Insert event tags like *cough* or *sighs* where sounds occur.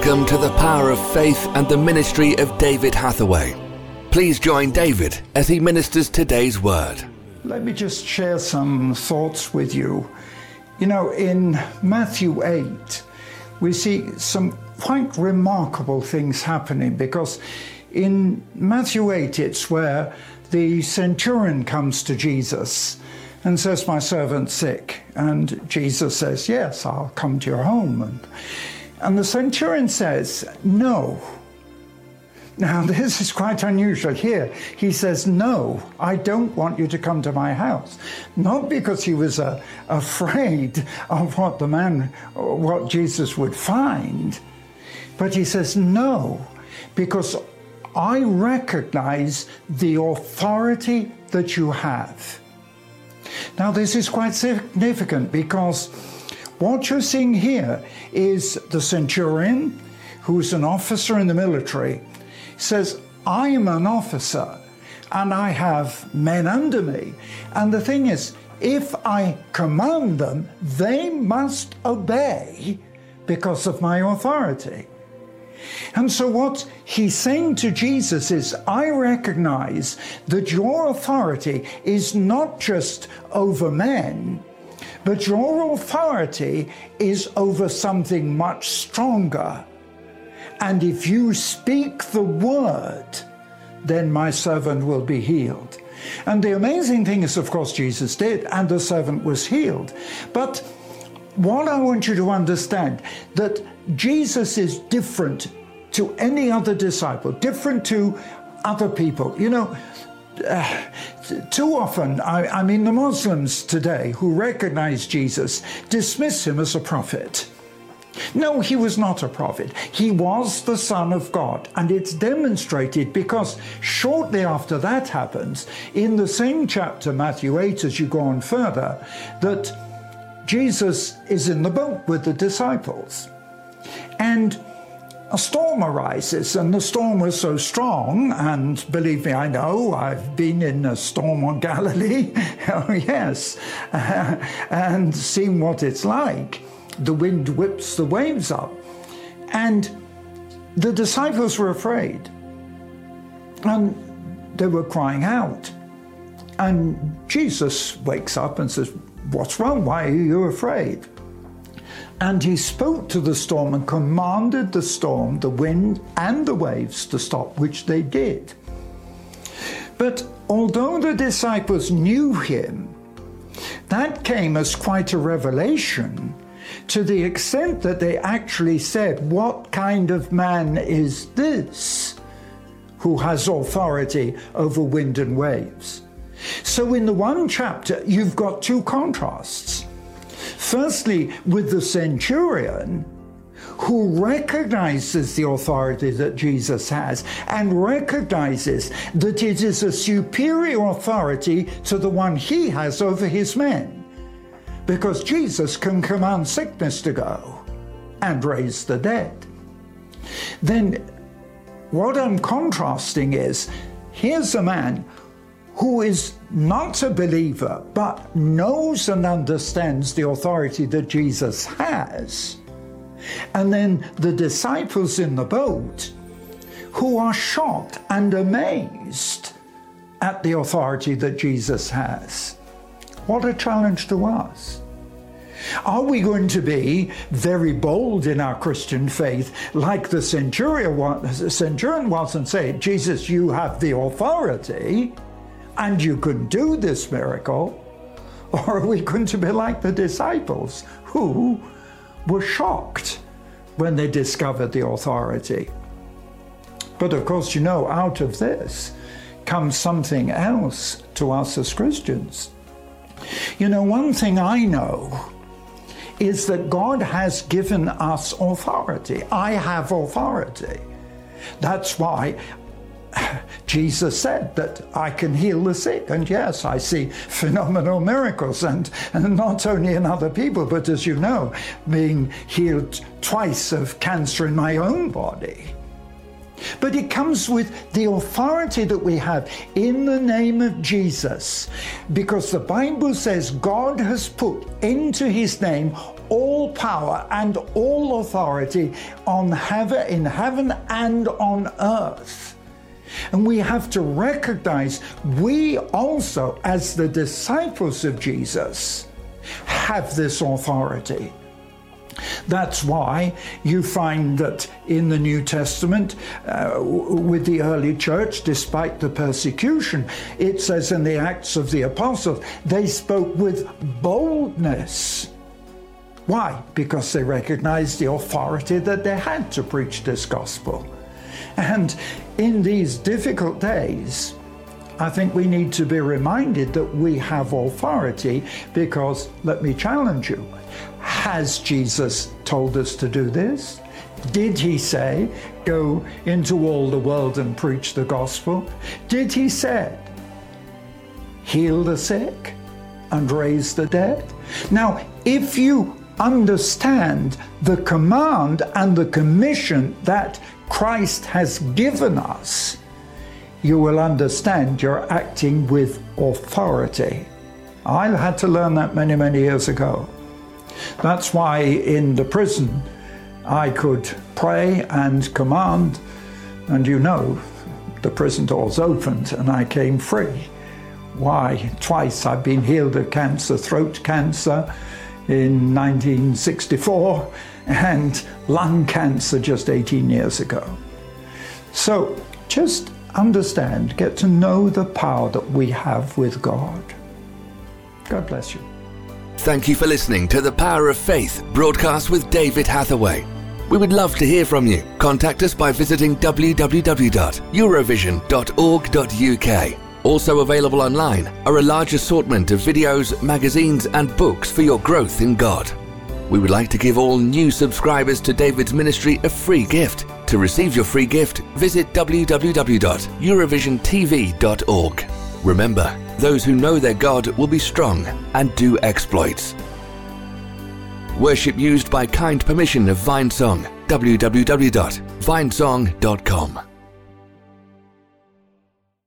Welcome to the power of faith and the ministry of David Hathaway. Please join David as he ministers today's word. Let me just share some thoughts with you. You know, in Matthew 8, we see some quite remarkable things happening because in Matthew 8, it's where the centurion comes to Jesus and says, My servant's sick. And Jesus says, Yes, I'll come to your home. And and the centurion says, No. Now, *laughs* this is quite unusual here. He says, No, I don't want you to come to my house. Not because he was uh, afraid *laughs* of what the man, what Jesus would find, but he says, No, because I recognize the authority that you have. Now, this is quite significant because what you're seeing here is the centurion, who's an officer in the military, says, I am an officer and I have men under me. And the thing is, if I command them, they must obey because of my authority. And so, what he's saying to Jesus is, I recognize that your authority is not just over men, but your authority is over something much stronger. And if you speak the word, then my servant will be healed. And the amazing thing is, of course, Jesus did, and the servant was healed. But what I want you to understand that Jesus is different to any other disciple, different to other people. You know, uh, *sighs* too often, I, I mean, the Muslims today who recognize Jesus dismiss him as a prophet. No, he was not a prophet. He was the Son of God. And it's demonstrated because shortly after that happens, in the same chapter, Matthew 8, as you go on further, that Jesus is in the boat with the disciples. And a storm arises, and the storm was so strong, and believe me, I know, I've been in a storm on Galilee, *laughs* oh yes, *laughs* and seen what it's like. The wind whips the waves up, and the disciples were afraid, and they were crying out. And Jesus wakes up and says, What's wrong? Why are you afraid? And he spoke to the storm and commanded the storm, the wind, and the waves to stop, which they did. But although the disciples knew him, that came as quite a revelation to the extent that they actually said, What kind of man is this who has authority over wind and waves? So, in the one chapter, you've got two contrasts. Firstly, with the centurion, who recognizes the authority that Jesus has and recognizes that it is a superior authority to the one he has over his men. Because Jesus can command sickness to go and raise the dead. Then, what I'm contrasting is here's a man who is not a believer but knows and understands the authority that Jesus has. And then the disciples in the boat who are shocked and amazed at the authority that Jesus has. What a challenge to us. Are we going to be very bold in our Christian faith, like the centurion was, and say, Jesus, you have the authority? And you could do this miracle, or are we going to be like the disciples who were shocked when they discovered the authority? But of course, you know, out of this comes something else to us as Christians. You know, one thing I know is that God has given us authority. I have authority. That's why Jesus said that I can heal the sick. And yes, I see phenomenal miracles, and, and not only in other people, but as you know, being healed twice of cancer in my own body. But it comes with the authority that we have in the name of Jesus. Because the Bible says God has put into his name all power and all authority on heaven, in heaven and on earth. And we have to recognize we also, as the disciples of Jesus, have this authority. That's why you find that in the New Testament, uh, with the early church, despite the persecution, it says in the Acts of the Apostles, they spoke with boldness. Why? Because they recognized the authority that they had to preach this gospel. And in these difficult days, I think we need to be reminded that we have authority because, let me challenge you, has Jesus told us to do this? Did he say, go into all the world and preach the gospel? Did he say, heal the sick and raise the dead? Now, if you understand the command and the commission that Christ has given us, you will understand you're acting with authority. I had to learn that many, many years ago. That's why in the prison I could pray and command, and you know, the prison doors opened and I came free. Why? Twice I've been healed of cancer, throat cancer in 1964, and lung cancer just 18 years ago. So just understand, get to know the power that we have with God. God bless you. Thank you for listening to The Power of Faith broadcast with David Hathaway. We would love to hear from you. Contact us by visiting www.eurovision.org.uk. Also available online are a large assortment of videos, magazines, and books for your growth in God. We would like to give all new subscribers to David's ministry a free gift. To receive your free gift, visit www.eurovisiontv.org. Remember, those who know their God will be strong and do exploits. Worship used by kind permission of Vinesong. www.vinesong.com.